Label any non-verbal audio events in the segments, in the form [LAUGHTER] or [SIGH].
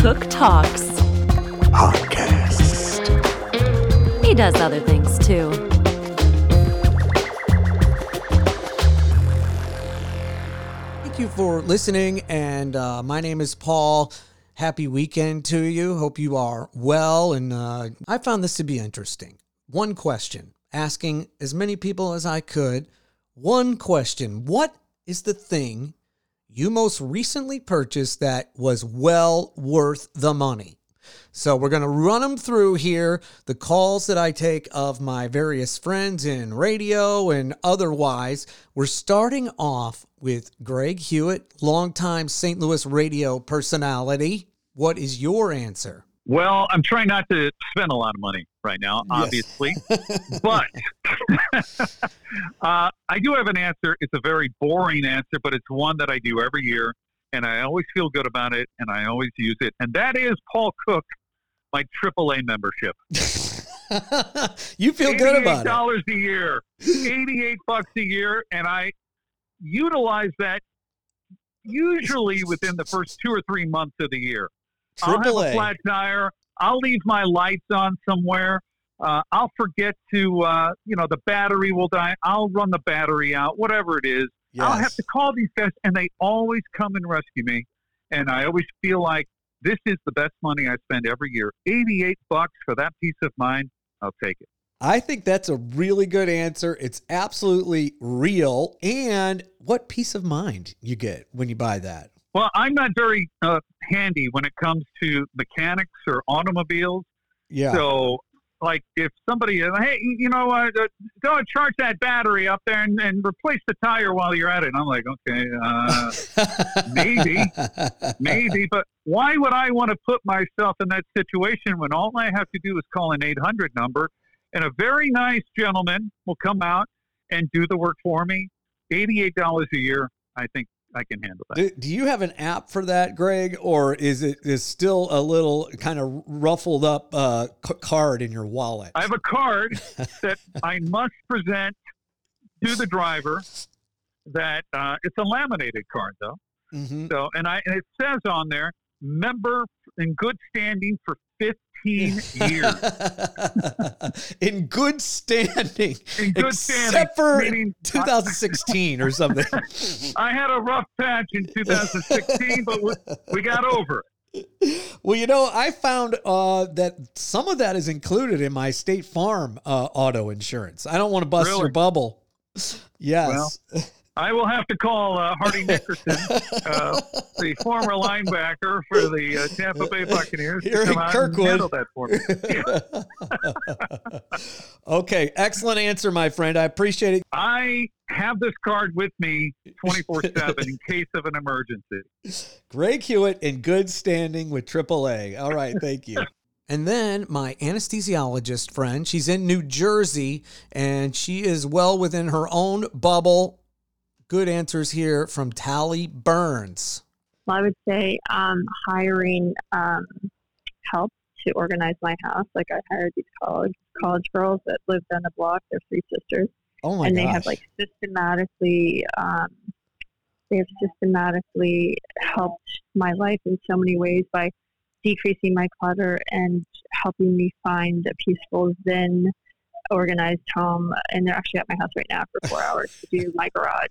Cook Talks. Podcast. He does other things too. Thank you for listening. And uh, my name is Paul. Happy weekend to you. Hope you are well. And uh, I found this to be interesting. One question, asking as many people as I could. One question What is the thing you most recently purchased that was well worth the money? So we're going to run them through here. The calls that I take of my various friends in radio and otherwise. We're starting off with Greg Hewitt, longtime St. Louis radio personality. What is your answer? Well, I'm trying not to spend a lot of money right now, obviously, [LAUGHS] but [LAUGHS] uh, I do have an answer. It's a very boring answer, but it's one that I do every year, and I always feel good about it, and I always use it, and that is Paul Cook, my AAA membership. [LAUGHS] you feel good about it. dollars a year, eighty-eight bucks a year, and I utilize that usually within the first two or three months of the year. I'll have A. flat tire. I'll leave my lights on somewhere. Uh, I'll forget to, uh, you know, the battery will die. I'll run the battery out, whatever it is. I'll have to call these guys, and they always come and rescue me. And I always feel like this is the best money I spend every year. Eighty-eight bucks for that peace of mind. I'll take it. I think that's a really good answer. It's absolutely real. And what peace of mind you get when you buy that. Well, I'm not very uh, handy when it comes to mechanics or automobiles. Yeah. So, like, if somebody, hey, you know, uh, go and charge that battery up there and, and replace the tire while you're at it. And I'm like, okay, uh, maybe. [LAUGHS] maybe, but why would I want to put myself in that situation when all I have to do is call an 800 number and a very nice gentleman will come out and do the work for me? $88 a year, I think I can handle that. Do, do you have an app for that, Greg, or is it is still a little kind of ruffled up uh, c- card in your wallet? I have a card [LAUGHS] that I must present to the driver. That uh, it's a laminated card though. Mhm. So and I and it says on there member in good standing for 15 years. [LAUGHS] in good standing, In good except standing, for meaning 2016 or something. [LAUGHS] I had a rough patch in 2016, but we, we got over it. Well, you know, I found uh, that some of that is included in my State Farm uh, auto insurance. I don't want to bust your bubble. Yes. [LAUGHS] I will have to call uh, Hardy Nickerson, uh, the former linebacker for the uh, Tampa Bay Buccaneers, Here to come out Kirkwood. and handle that for me. [LAUGHS] okay, excellent answer, my friend. I appreciate it. I have this card with me 24 7 in [LAUGHS] case of an emergency. Greg Hewitt in good standing with AAA. All right, thank you. [LAUGHS] And then my anesthesiologist friend, she's in New Jersey and she is well within her own bubble. Good answers here from Tali Burns. Well, I would say um, hiring um, help to organize my house. Like I hired these college college girls that lived on the block. They're three sisters, Oh my and gosh. they have like systematically um, they have systematically helped my life in so many ways by decreasing my clutter and helping me find a peaceful zen organized home and they're actually at my house right now for four hours to do my garage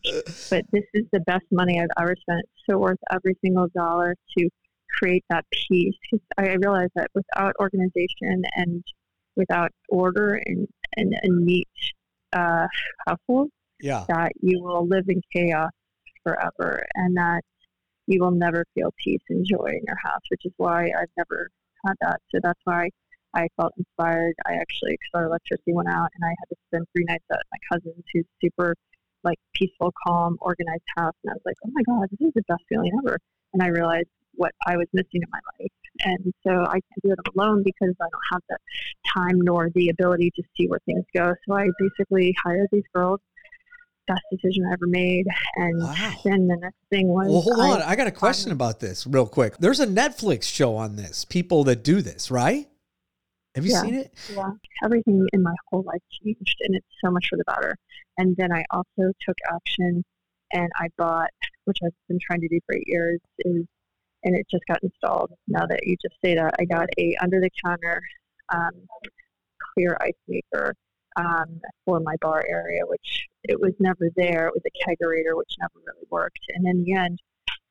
but this is the best money I've ever spent. It's so worth every single dollar to create that peace. 'Cause I I realize that without organization and without order and, and a neat uh, household, yeah. that you will live in chaos forever and that you will never feel peace and joy in your house, which is why I've never had that. So that's why I felt inspired. I actually, because our electricity went out and I had to spend three nights at my cousin's who's super like peaceful, calm, organized house. And I was like, oh my God, this is the best feeling ever. And I realized what I was missing in my life. And so I can't do it alone because I don't have the time nor the ability to see where things go. So I basically hired these girls. Best decision I ever made. And Wow. then the next thing was Well, hold I- on. I got a question about this real quick. There's a Netflix show on this, people that do this, right? Have you Yeah. seen it? yeah, everything in my whole life changed, and it's so much for the better. And then I also took action, and I bought, which I've been trying to do for eight years, is and it just got installed. Now that you just say that, I got a under the counter um, clear ice maker um, for my bar area, which it was never there. It was a kegerator, which never really worked. And in the end,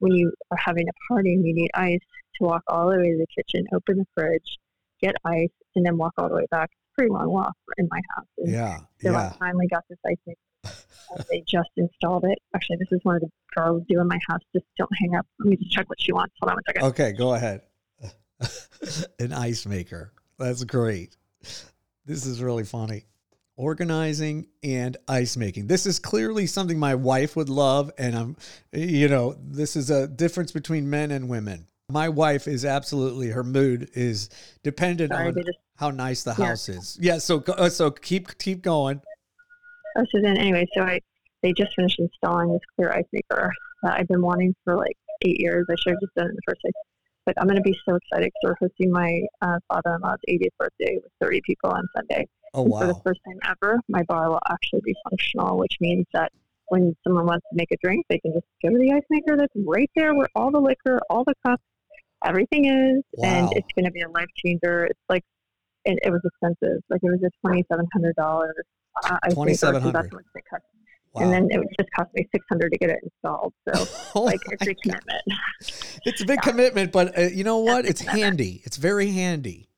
when you are having a party and you need ice, to walk all the way to the kitchen, open the fridge, get ice, and then walk all the way back. It's a pretty long walk in my house. And Yeah. so Yeah. I finally got this ice maker. [LAUGHS] they just installed it. Actually, this is one of the girls do in my house. Just don't hang up. Let me just check what she wants. Hold on one second. Okay, go ahead. [LAUGHS] An ice maker. That's great. This is really funny. Organizing and ice making. This is clearly something my wife would love. And I'm, you know, this is a difference between men and women. My wife is absolutely, her mood is dependent Sorry, on just how nice the Yeah. house is. Yeah. So, uh, so keep, keep going. Oh, so then anyway, so I they just finished installing this clear ice maker that I've been wanting for like eight years. I should have just done it in the first place. But I'm going to be so excited because we're hosting my uh, father-in-law's 80th birthday with 30 people on Sunday. Oh, And for the first time ever, my bar will actually be functional, which means that when someone wants to make a drink, they can just go to the ice maker that's right there where all the liquor, all the cups, everything is, and it's going to be a life changer. It's like, it, it was expensive. Like it was a $2,700 ice maker. so $2,700. That's what it cost. Wow. And then it would just cost me 600 to get it installed. So, [LAUGHS] Oh like, it's a God. commitment. It's a big commitment, but uh, you know what? It's It's handy. It's very handy.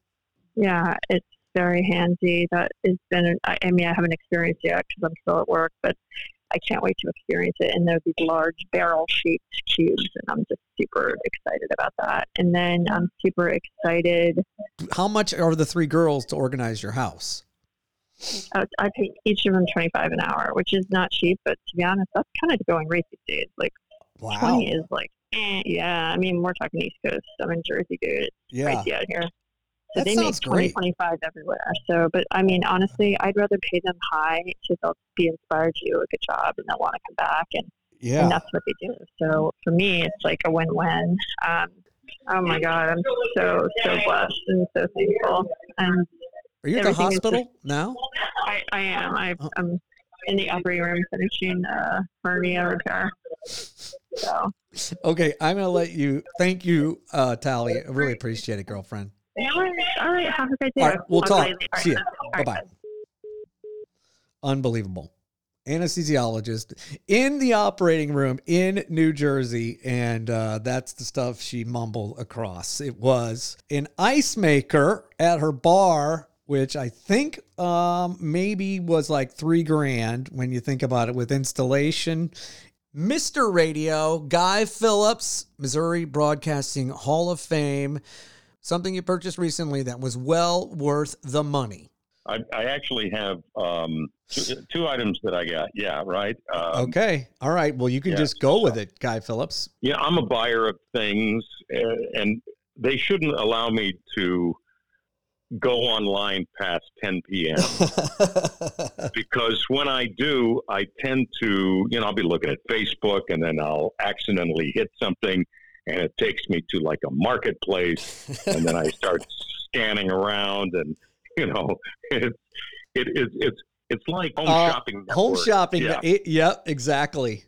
Yeah, it's very handy. That has been, I, I mean, I haven't experienced it yet because I'm still at work, but I can't wait to experience it. And there's these large barrel shaped cubes, and I'm just super excited about that. And then I'm super excited. How much are the three girls to organize your house? I, I pay each of them 25 an hour, which is not cheap, but to be honest, that's kind of going rate these days. Like Wow. 20 is like, eh, yeah. I mean, we're talking East Coast. I'm in Jersey, dude. It's Yeah. pricey out here. So That they make sounds 20, 25 everywhere. So, but I mean, honestly, I'd rather pay them high so they'll be inspired to do a good job and they'll want to come back. And, Yeah. and that's what they do. So for me, it's like a win-win. Um, oh my God, I'm so, so blessed and so thankful. And Are you at the hospital now? I, I am. I, Oh. I'm in the operating room finishing uh, hernia repair. So, Okay, I'm gonna let you. Thank you, uh, Tali. I really appreciate it, girlfriend. All right, all right. Have a great day. All right, we'll I'll talk. you See right, Bye bye. Unbelievable. Anesthesiologist in the operating room in New Jersey, and uh, that's the stuff she mumbled across. It was an ice maker at her bar, which I think um, maybe was like three grand when you think about it with installation. Mr. Radio, Guy Phillips, Missouri Broadcasting Hall of Fame. Something you purchased recently that was well worth the money. I, I actually have um, two, two items that I got. Yeah, right. Um, Okay. All right. Well, you can yeah, just go with it, Guy Phillips. Yeah, I'm a buyer of things, uh, and they shouldn't allow me to go online past 10 p.m. [LAUGHS] because when I do, I tend to, you know, I'll be looking at Facebook and then I'll accidentally hit something and it takes me to like a marketplace and then I start [LAUGHS] scanning around and, you know, [LAUGHS] it, it, it, it's, it's like home Uh, shopping. Home shopping. Yeah. It- yep, exactly.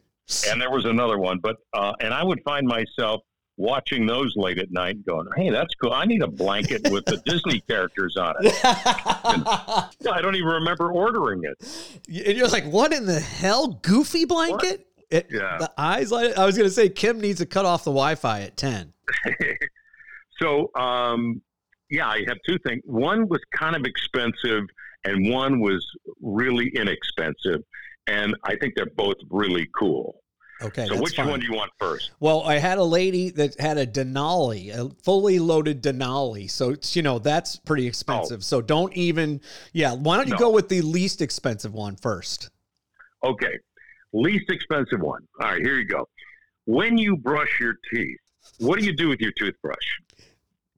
And there was another one, but, uh, and I would find myself watching those late at night going, Hey, that's cool. I need a blanket with the Disney [LAUGHS] characters on it. I don't even remember ordering it. and you're like, what in the hell? Goofy blanket? It, Yeah. The eyes light. I was going to say, Kim needs to cut off the Wi Fi at 10. [LAUGHS] so um, yeah, I have two things. One was kind of expensive, and one was really inexpensive. And I think they're both really cool. Okay. so which fine. one do you want first? Well, I had a lady that had a Denali, a fully loaded Denali. So, it's, you know, that's pretty expensive. So don't even, yeah, why don't you No. go with the least expensive one first? Okay, least expensive one. All right, here you go. When you brush your teeth, what do you do with your toothbrush?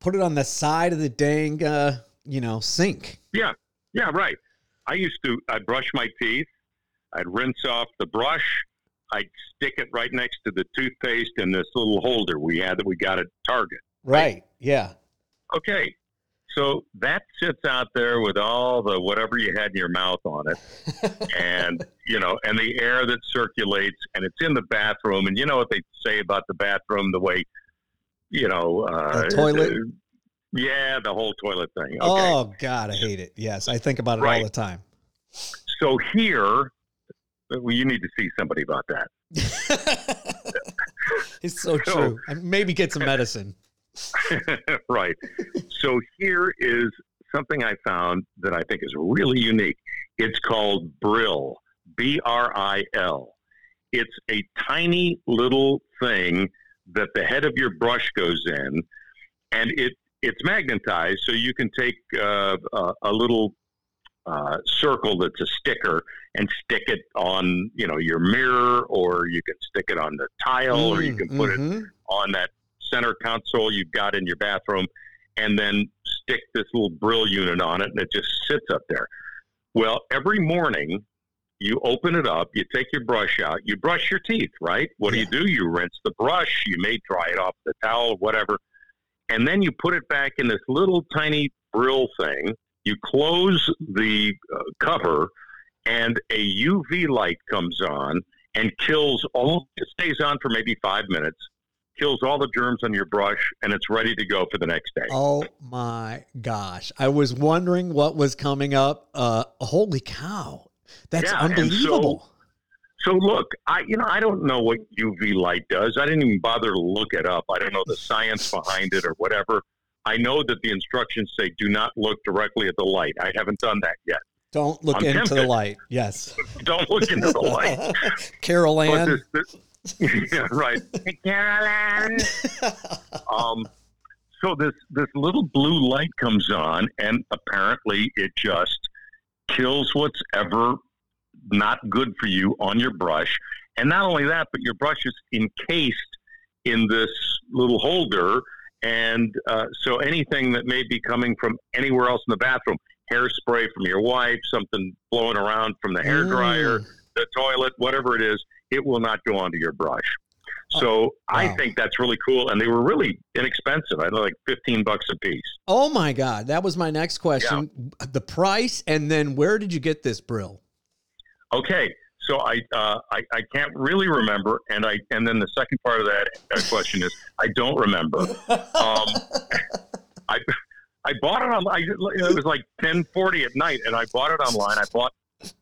Put it on the side of the dang, uh, you know, sink. Yeah, yeah, right. I used to. I'd brush my teeth. I'd rinse off the brush. I'd stick it right next to the toothpaste in this little holder we had that we got at Target. Right. Yeah. Okay, so that sits out there with all the whatever you had in your mouth on it, [LAUGHS] and you know, and the air that circulates, and it's in the bathroom. And you know what they say about the bathroom, the way you know, uh, The toilet? Yeah, the whole toilet thing. Okay. Oh God, I hate it. Yes, I think about it all the time. So here, well, you need to see somebody about that. [LAUGHS] it's so So- true. And maybe get some medicine. [LAUGHS] right. So here is something I found that I think is really unique. It's called Bril, B R I L. It's a tiny little thing that the head of your brush goes in, and it it's magnetized, so you can take uh, a, a little uh, circle that's a sticker and stick it on you know your mirror, or you can stick it on the tile, or you can put it Mhm. on that center console you've got in your bathroom and then stick this little bril unit on it and it just sits up there. Well, every morning you open it up, you take your brush out, you brush your teeth, right? What do you do? You rinse the brush, you may dry it off the towel, whatever. And then you put it back in this little tiny bril thing. You close the uh, cover and a UV light comes on and kills all it stays on for maybe 5 minutes kills all the germs on your brush and it's ready to go for the next day. Oh my gosh. I was wondering what was coming up. Uh holy cow. That's Yeah, unbelievable. So look, I you know I don't know what UV light does. I didn't even bother to look it up. I don't know the science behind it or whatever. I know that the instructions say do not look directly at the light. I haven't done that yet. Don't look I'm into the light. Yes. [LAUGHS] Don't look into the light. [LAUGHS] Carol Ann. this, this, yeah, [LAUGHS] right. Hey, Carolyn. [LAUGHS] um, so this this little blue light comes on, and apparently it just kills what's ever not good for you on your brush. And not only that, but your brush is encased in this little holder, and uh, so anything that may be coming from anywhere else in the bathroom, hairspray from your wife, something blowing around from the hair dryer, Mm. the toilet, whatever it is, it will not go onto your brush. So I wow. think that's really cool, and they were really inexpensive. I know, like fifteen bucks a piece. Oh my God. That was my next question. The price and then where did you get this bril? Okay, so I, uh, I I can't really remember, and I and then the second part of that uh, question is I don't remember. [LAUGHS] Um, I I bought it on. I, it was like ten forty at night, and I bought it online. I bought.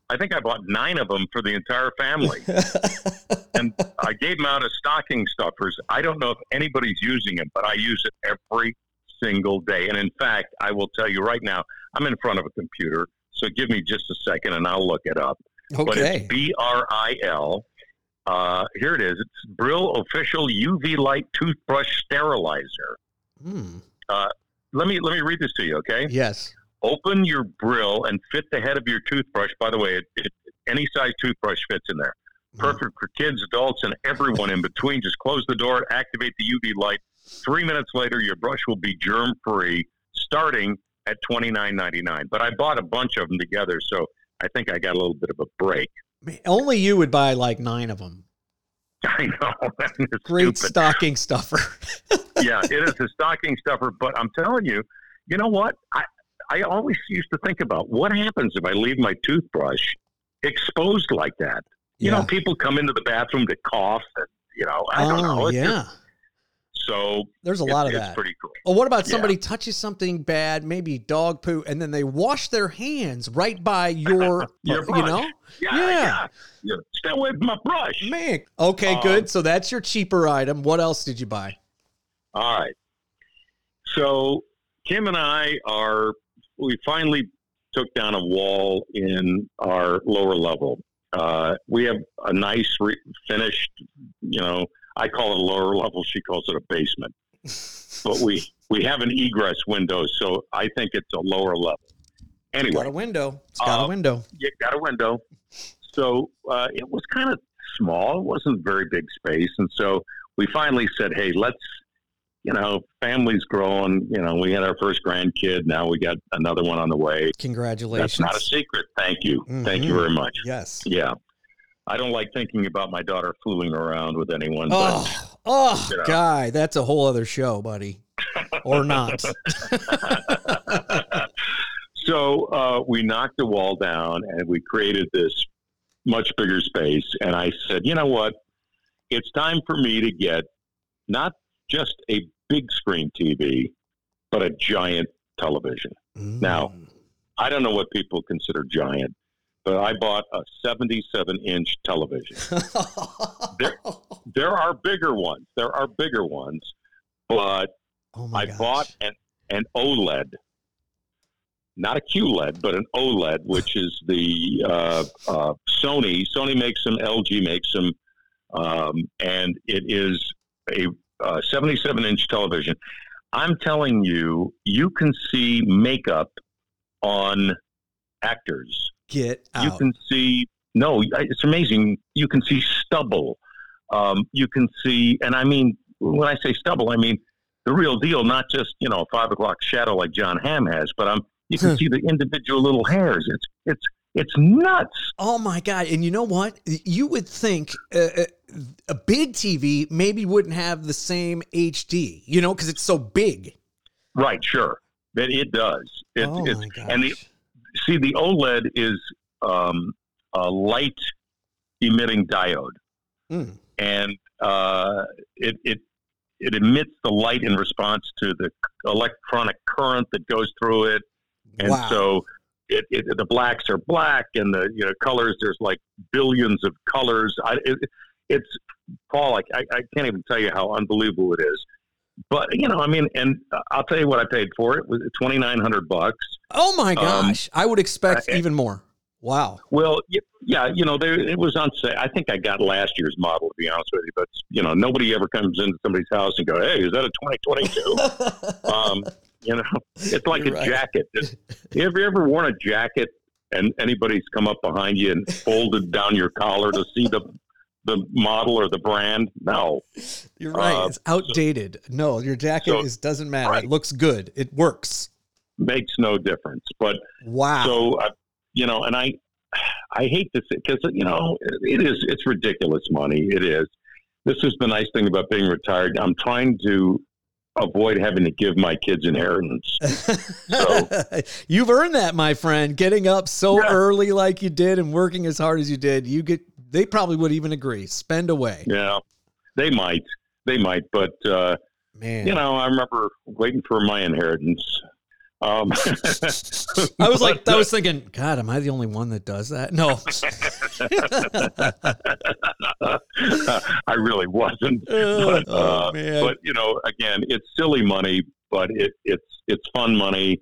I think I bought nine of them for the entire family, [LAUGHS] and I gave them out as stocking stuffers. I don't know if anybody's using it, but I use it every single day. And in fact, I will tell you right now, I'm in front of a computer, so give me just a second, and I'll look it up. But Okay. it's B R I L. Uh, here it is. It's Bril Official UV Light Toothbrush Sterilizer. Hmm. Let me let me read this to you, okay? Yes. Open your Bril and fit the head of your toothbrush. By the way, it, it, any size toothbrush fits in there. Mm-hmm. Perfect for kids, adults, and everyone in between. Just close the door, activate the UV light. Three minutes later, your brush will be germ free, starting at twenty nine ninety nine. But I bought a bunch of them together, so I think I got a little bit of a break. Only you would buy like nine of them. [LAUGHS] I know. Great stupid. stocking stuffer. [LAUGHS] yeah, it is a stocking stuffer. But I'm telling you, you know what? I I always used to think about what happens if I leave my toothbrush exposed like that. You know, people come into the bathroom to cough, and you know, I don't know. oh, It's yeah. just- so There's a lot of that. pretty cool. Or what about Yeah. somebody touches something bad, maybe dog poo, and then they wash their hands right by your, [LAUGHS] Your you know? Yeah, Yeah. yeah. yeah. Stay away from my brush. Man. Okay, Um, good. So that's your cheaper item. What else did you buy? All right. So Kim and I are we finally took down a wall in our lower level. Uh, we have a nice re- finished, you know, I call it a lower level. She calls it a basement, [LAUGHS] but we we have an egress window, so I think it's a lower level. Anyway, Got a window. It's got a Uh, window. you got a window. So uh, it was kind of small. It wasn't a very big space. And so we finally said, hey, let's, you know, family's growing. You know, we had our first grandkid. Now we got another one on the way. Congratulations. That's not a secret. Thank you. Thank you Mhm. very much. Yes. Yeah. I don't like thinking about my daughter fooling around with anyone, but Oh, oh, you know. guy, that's a whole other show, buddy. Or not. [LAUGHS] so uh, we knocked the wall down and we created this much bigger space. And I said, you know what? It's time for me to get not just a big screen TV, but a giant television. Now- Mm. I don't know what people consider giant, but I bought a 77 inch television. [LAUGHS] There- There are bigger ones. There are bigger ones, but oh I gosh. bought an, an OLED, not a QLED, but an OLED, which [LAUGHS] is the uh, uh, Sony. Sony makes them, LG makes them, um, and it is a uh, 77 inch television. I'm telling you, you can see makeup on actors. get You can see no, it's amazing. You can see stubble. Um, you can see, and I mean, when I say stubble, I mean the real deal, not just you know a five o'clock shadow like Jon Hamm has, but I'm, you can see the individual little hairs. It's it's it's nuts. Oh my god! And you know what? You would think uh, uh, a big TV maybe wouldn't have the same HD, you know, because it's so big. Right, sure, but it does. It, oh it's my gosh! and the see the OLED is um, a light emitting diode. Mm. and uh, it, it it emits the light in response to the electronic current that goes through it, and wow. so it, it the blacks are black, and the you know colors there's like billions of colors. I, it, it's Paul, I, I I can't even tell you how unbelievable it is. But you know, I mean, and I'll tell you what I paid for it was twenty nine hundred bucks. oh my um, gosh! I would expect I- even more. Wow. Well, yeah, you know, there it was on sale. I think I got last year's model to be honest with you, but you know, nobody ever comes into somebody's house and go, "Hey, is that a 2022?" [LAUGHS] um, you know, it's like You're a right. jacket. It's- you ever ever worn a jacket and anybody's come up behind you and folded down your collar to see the the model or the brand? No, You're right. Uh, it's outdated. No, your jacket so- is doesn't matter. right. It looks good. It works. makes no difference. But Wow. So, uh, you know, and I, I hate to say because you know it is it's ridiculous money. It is. This is the nice thing about being retired. I'm trying to avoid having to give my kids inheritance. So- [LAUGHS] You've earned that, my friend. Getting up so Yeah. early like you did and working as hard as you did. You get. They probably would even agree. Spend away, Yeah, they might, they might, but uh, man. you know, I remember waiting for my inheritance. Um, [LAUGHS] I was like, [LAUGHS] I was thinking, God, am I the only one that does that? No. [LAUGHS] I really wasn't. oh But, uh, man. but you know, again, it's silly money, but it, it's it's fun money,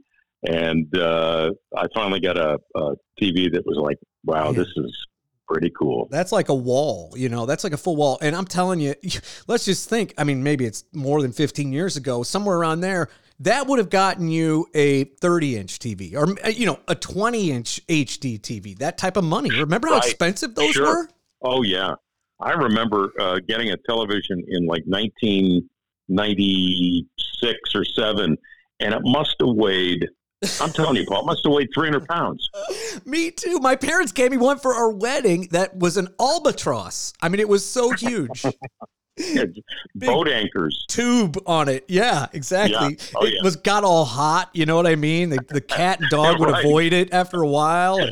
and uh, I finally got a, a TV that was like, wow, Man. this is pretty cool. That's like a wall, you know, that's like a full wall. And I'm telling you, [LAUGHS] let's just think, I mean, maybe it's more than 15 years ago, somewhere around there, that would have gotten you a 30 inch TV or, uh, you know, a 20 inch HD TV, that type of money. Remember how Right. expensive those Sure. were? Oh yeah, I remember uh, getting a television in like 1996 or seven, and it must have weighed. I'm telling you, Paul, it must have weighed 300 pounds. Me too. My parents gave me one for our wedding that was an albatross. I mean, it was so huge. [LAUGHS] Yeah, boat anchors. Tube on it. Yeah, exactly. Yeah. Oh, it yeah. was got all hot. You know what I mean? The, the cat and dog would [LAUGHS] Right. avoid it after a while. [LAUGHS]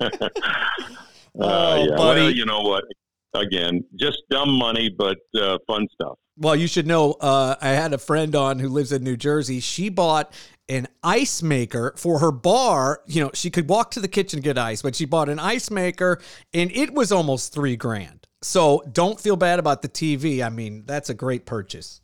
Uh, Oh, yeah. buddy. Well, you know what? Again, just dumb money, but uh, fun stuff. Well, you should know. Uh, I had a friend on who lives in New Jersey. She bought an ice maker for her bar. You know, she could walk to the kitchen to get ice, but she bought an ice maker, and it was almost three grand. So don't feel bad about the TV. I mean, that's a great purchase.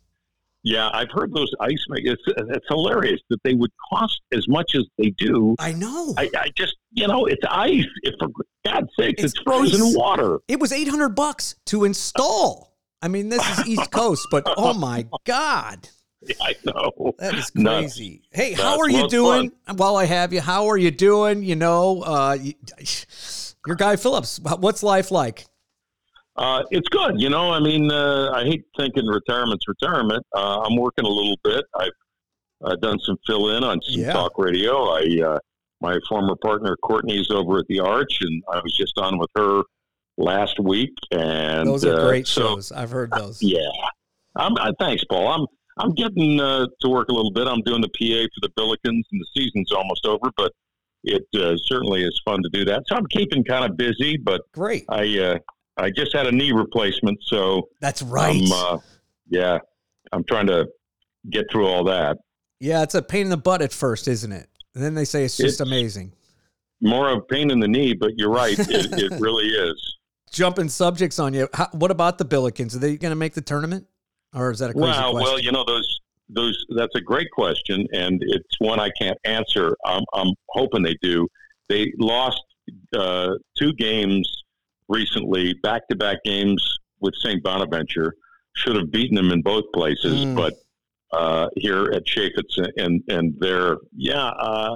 Yeah, I've heard those ice makers. It's, it's hilarious that they would cost as much as they do. I know. I, I just, you know, it's ice. If for God's sakes, It's it's, frozen ice. water. it was eight hundred bucks to install. I mean, this is East Coast, but oh my god, [LAUGHS] Yeah, I know. that is Nuts. crazy. Hey, how Nuts. are you Well, it's doing? While I have you, how are you doing? You know, uh, you, your guy Phillips. What's life like? Uh, it's good. You know, I mean, uh, I hate thinking retirement's retirement. Uh, I'm working a little bit. I've uh, done some fill in on some Yeah. talk radio. I, uh, my former partner Courtney's over at the Arch, and I was just on with her last week. And Those are uh, great so, shows. I've heard those. Yeah. I'm, I, thanks, Paul. I'm I'm getting uh, to work a little bit. I'm doing the PA for the Billikens, and the season's almost over, but it uh, certainly is fun to do that. So I'm keeping kind of busy, but Great. I uh, I just had a knee replacement, so That's right. I'm uh, yeah. I'm trying to get through all that. Yeah, it's a pain in the butt at first, isn't it? And then they say it's just It's- amazing. More of a pain in the knee, but you're right. it, it [LAUGHS] really is. Jumping subjects on you. How, what about the Billikens? Are they going to make the tournament, or is that a crazy Well, question? well, you know those those. That's a great question, and it's one I can't answer. I'm, I'm hoping they do. They lost uh, two games recently, back to back games with St. Bonaventure. Should have beaten them in both places, Mm. but uh, here at Chaifetz and and they're yeah, uh,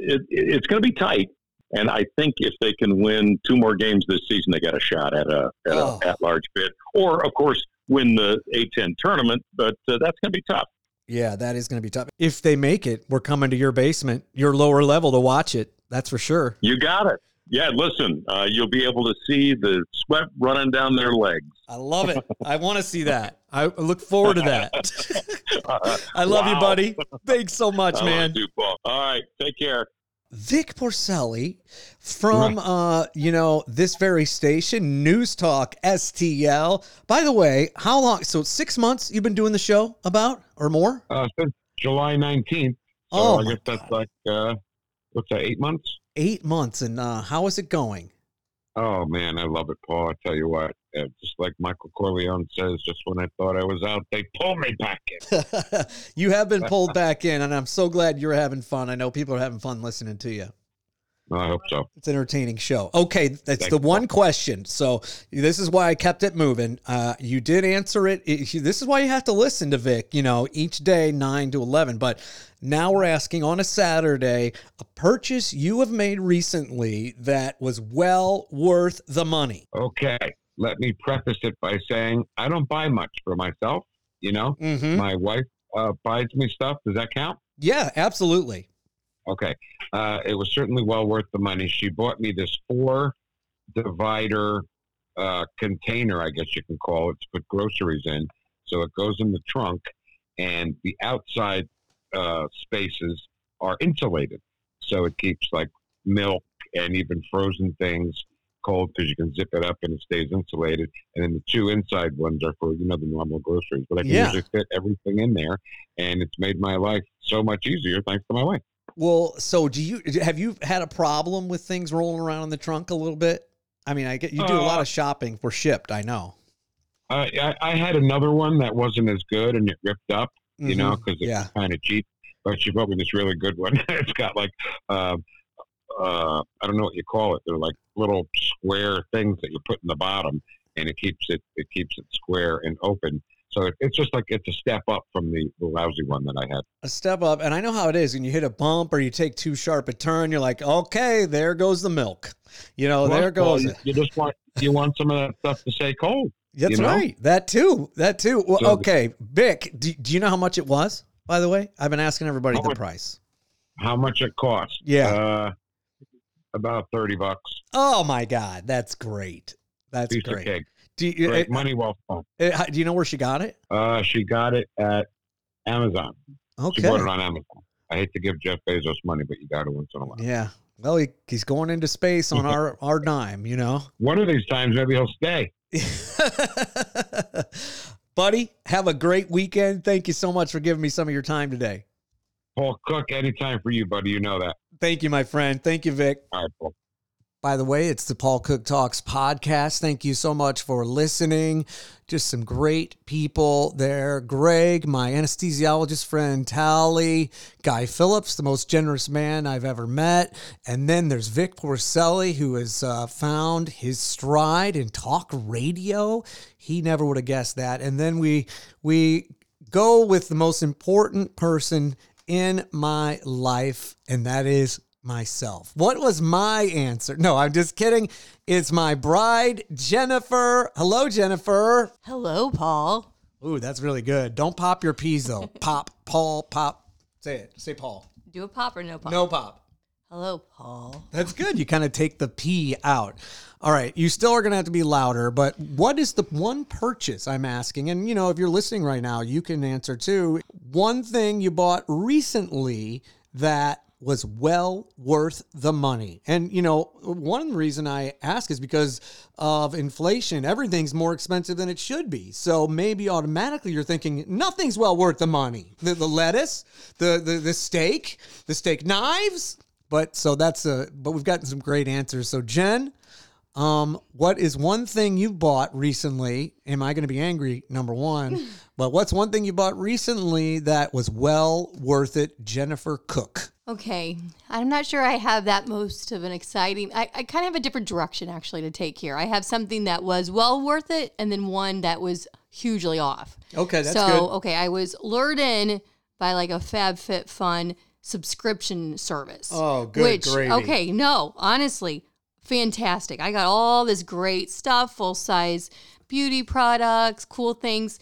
it, it's going to be tight. And I think if they can win two more games this season, they got a shot at a at Oh. a at large bid, or of course win the A10 tournament. But uh, that's going to be tough. yeah, that is going to be tough. If they make it, we're coming to your basement, your lower level to watch it. That's for sure. You got it. Yeah, listen, uh, you'll be able to see the sweat running down their legs. I love it. I want to see that. I look forward to that. [LAUGHS] [LAUGHS] I love you, buddy. Thanks so much, I man. you. All right, take care. Vic Porcelli from uh, you know, this very station, News Talk STL. By the way, how long so 6 months you've been doing the show about or more? Uh, since July 19th. So Oh, I guess that's God. like, uh, what's that, eight months? 8 months and uh how is it going? Oh, man, I love it, Paul. I tell you what, uh, just like Michael Corleone says, just when I thought I was out, they pull me back in. [LAUGHS] you have been pulled [LAUGHS] back in and I'm so glad you're having fun. I know people are having fun listening to you. I hope so. It's an entertaining show. Okay, that's Thank the you. one question. So this is why I kept it moving. Uh, you did answer it. It- This is why you have to listen to Vic. You know, each day nine to eleven. But now we're asking on a Saturday a purchase you have made recently that was well worth the money. Okay, let me preface it by saying I don't buy much for myself. You know, Mm-hmm. my wife uh, buys me stuff. Does that count? Yeah, absolutely. Okay. Uh, it was certainly well worth the money. She bought me this four divider uh, container, I guess you can call it, to put groceries in. So it goes in the trunk, and the outside uh, spaces are insulated. So it keeps like milk and even frozen things cold because you can zip it up and it stays insulated. And then the two inside ones are for, you know, the normal groceries. But I can Yeah. usually fit everything in there, and it's made my life so much easier thanks to my wife. Well, so do you have you had a problem with things rolling around in the trunk a little bit? I mean, I get you do a lot Uh, of shopping for shipped. I know. Uh, I, I had another one that wasn't as good and it ripped up, you know, because it's Mm-hmm. Yeah. kind of cheap. But she bought me this really good one. [LAUGHS] it's got like, uh, uh, I don't know what you call it. They're like little square things that you put in the bottom, and it keeps it it keeps it square and open. So it's just like it's a step up from the, the lousy one that I had. a step up and i know how it is when you hit a bump or you take too sharp a turn you're like okay there goes the milk you know Well, there well, goes you, it you just want you want some of that stuff to stay cold. that's you know? right that too that too well, So- okay vic do, do you know how much it was by the way i've been asking everybody the much? price How much it costs? Yeah. uh, about thirty bucks. oh my god that's great that's Piece great. Do you, Great uh, money well spent. uh, how- do you know where she got it Uh, she got it at Amazon. Okay. She bought it on Amazon. I hate to give Jeff Bezos money, but you got it once in a while. yeah well he, he's going into space on [LAUGHS] our our dime you know One of these times, maybe he'll stay. [LAUGHS] buddy have a great weekend thank you so much for giving me some of your time today Paul Cook, anytime for you, buddy. You know that. Thank you, my friend. Thank you, Vic. All right, Paul. By the way, it's the Paul Cook Talks podcast. Thank you so much for listening. Just some great people there. Greg, my anesthesiologist friend, Tali, Guy Phillips, the most generous man I've ever met. And then there's Vic Porcelli, who has uh, found his stride in talk radio. He never would have guessed that. And then we we go with the most important person in my life, and that is myself. What was my answer? No, I'm just kidding. It's my bride, Jennifer. Hello, Jennifer. Hello, Paul. Ooh, that's really good. Don't pop your peas though. [LAUGHS] pop, Paul, pop. Say it. Say Paul. Do a pop or no pop? No pop. Hello, Paul. That's good. You kind of take the P out. All right. You still are going to have to be louder, but what is the one purchase I'm asking? And, you know, if you're listening right now, you can answer too. One thing you bought recently that was well worth the money. And, you know, one reason I ask is because of inflation. Everything's more expensive than it should be. So maybe automatically you're thinking nothing's well worth the money. The, the lettuce, the, the, the steak, the steak knives. But so that's a, but we've gotten some great answers. So, Jen, um, what is one thing you bought recently? Am I going to be angry? Number one, [LAUGHS] but what's one thing you bought recently that was well worth it? Jennifer Cook. Okay. I'm not sure I have that most of an exciting. I, I kind of have a different direction actually to take here. I have something that was well worth it and then one that was hugely off. Okay, that's so, good. okay, I was lured in by like a FabFitFun subscription service. Oh, good Which, gravy. okay, no, honestly, fantastic. I got all this great stuff, full size beauty products, cool things.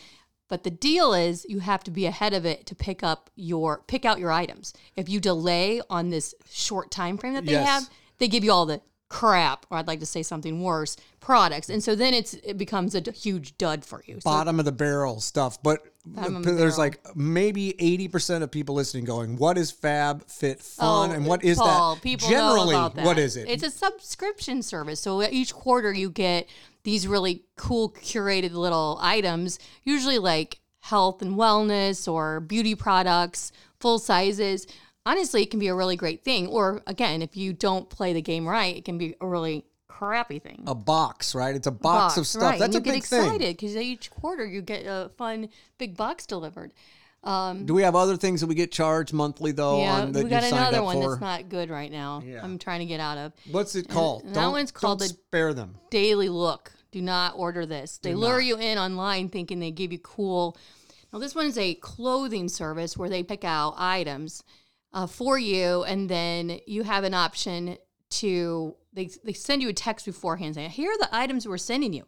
But the deal is you have to be ahead of it to pick up your pick out your items. If you delay on this short time frame that they Yes. have, they give you all the crap, or I'd like to say something worse, products. And so then it's it becomes a huge dud for you. So Bottom of the barrel stuff. But the there's barrel. like maybe 80% of people listening going, what is Fab Fit Fun? Oh, and what is Paul, that? People Generally, that. what is it? It's a subscription service. So each quarter you get these really cool curated little items, usually like health and wellness or beauty products, full sizes. Honestly, it can be a really great thing. Or again, if you don't play the game right, it can be a really crappy thing. a box, right? It's a box, of stuff. right. That's and a you big get thing. excited because each quarter you get a fun big box delivered. Um, Do we have other things that we get charged monthly though? yeah, on, that we got you've another up one for? that's not good right now. Yeah. I'm trying to get out of. What's it called? that Don't- one's called don't the- spare them. Daily Look. Do not order this. They Do lure not. you in online thinking they give you cool. Now, this one is a clothing service where they pick out items uh, for you, and then you have an option to, they, they send you a text beforehand saying, Here are the items we're sending you.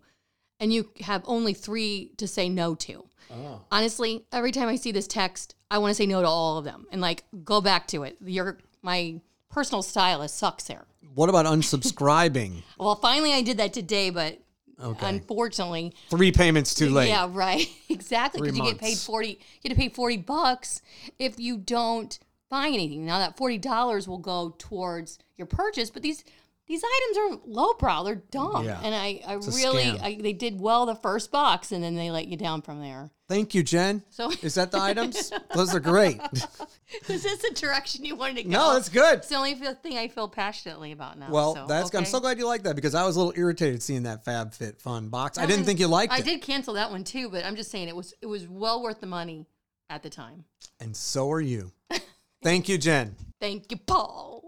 And you have only three to say no to. Oh. Honestly, every time I see this text, I want to say no to all of them and like go back to it. Your my personal stylist sucks there. What about unsubscribing? [LAUGHS] Well, finally I did that today, but Okay. unfortunately, Three payments too late. yeah, right, [LAUGHS] exactly. Because you get paid forty, you get to pay forty bucks if you don't buy anything. Now that forty dollars will go towards your purchase, but these these items are lowbrow. They're dumb, Yeah. and I, I really. I, they did well the first box, and then they let you down from there. Thank you, Jen. So- [LAUGHS] is that the items? Those are great. [LAUGHS] Is this the direction you wanted to go? no, that's good. It's the only thing I feel passionately about now. Well, so, that's I'm so glad you like that because I was a little irritated seeing that Fab Fit Fun box. I That didn't think you liked I it. I did cancel that one too, but I'm just saying it was it was well worth the money at the time. And so are you. [LAUGHS] Thank you, Jen. Thank you, Paul.